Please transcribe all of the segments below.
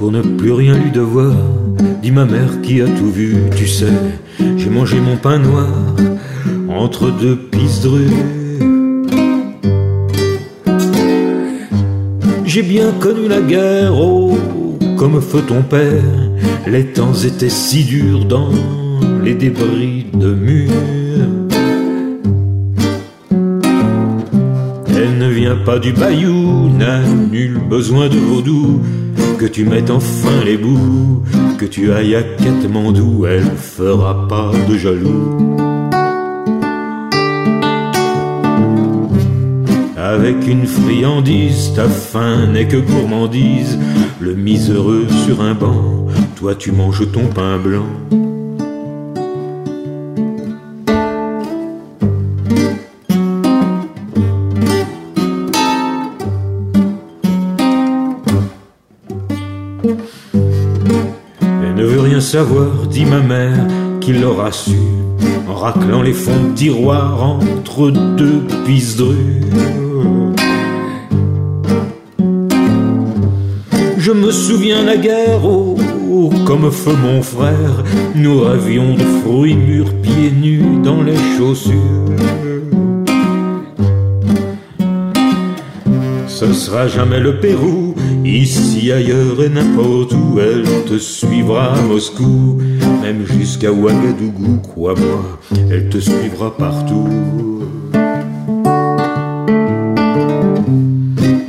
ne plus rien lui devoir, dit ma mère qui a tout vu, tu sais, j'ai mangé mon pain noir entre deux pistes J'ai bien connu la guerre, oh, comme feu ton père, les temps étaient si durs dans les débris de murs. Elle ne vient pas du bayou, n'a nul besoin de vaudou, que tu mettes enfin les bouts, que tu ailles à Katmandou, elle fera pas de jaloux. Avec une friandise, ta faim n'est que gourmandise, le miséreux sur un banc, toi tu manges ton pain blanc. Elle ne veut rien savoir, dit ma mère, qu'il l'aura su, en raclant les fonds de tiroir entre deux pisdrues. Je me souviens la guerre, oh, oh, comme feu mon frère, nous rêvions de fruits mûrs pieds nus dans les chaussures. Ce sera jamais le Pérou, ici, ailleurs et n'importe où, elle te suivra à Moscou, même jusqu'à Ouagadougou, crois-moi, elle te suivra partout.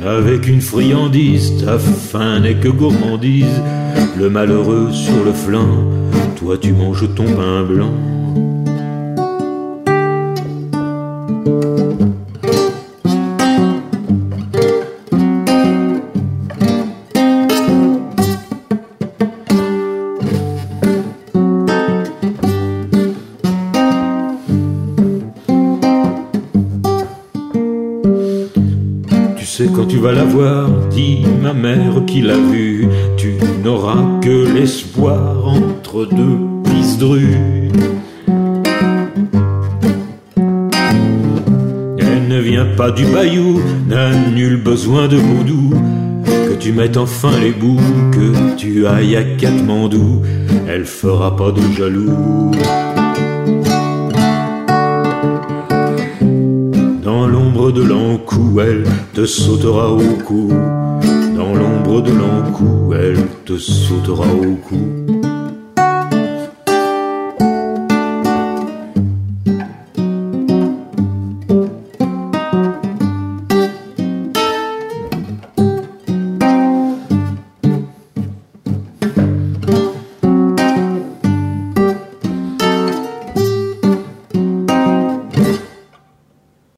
Avec une friandise, ta faim n'est que gourmandise, le malheureux sur le flanc, toi tu manges ton pain blanc. Sais quand tu vas la voir, dit ma mère qui l'a vue, tu n'auras que l'espoir entre deux pisdrues. Elle ne vient pas du bayou, n'a nul besoin de vaudou, que tu mettes enfin les bouts, que tu ailles à Katmandou, elle fera pas de jaloux. L'ombre de l'encou, elle te sautera au cou. Dans l'ombre de l'encou, elle te sautera au cou.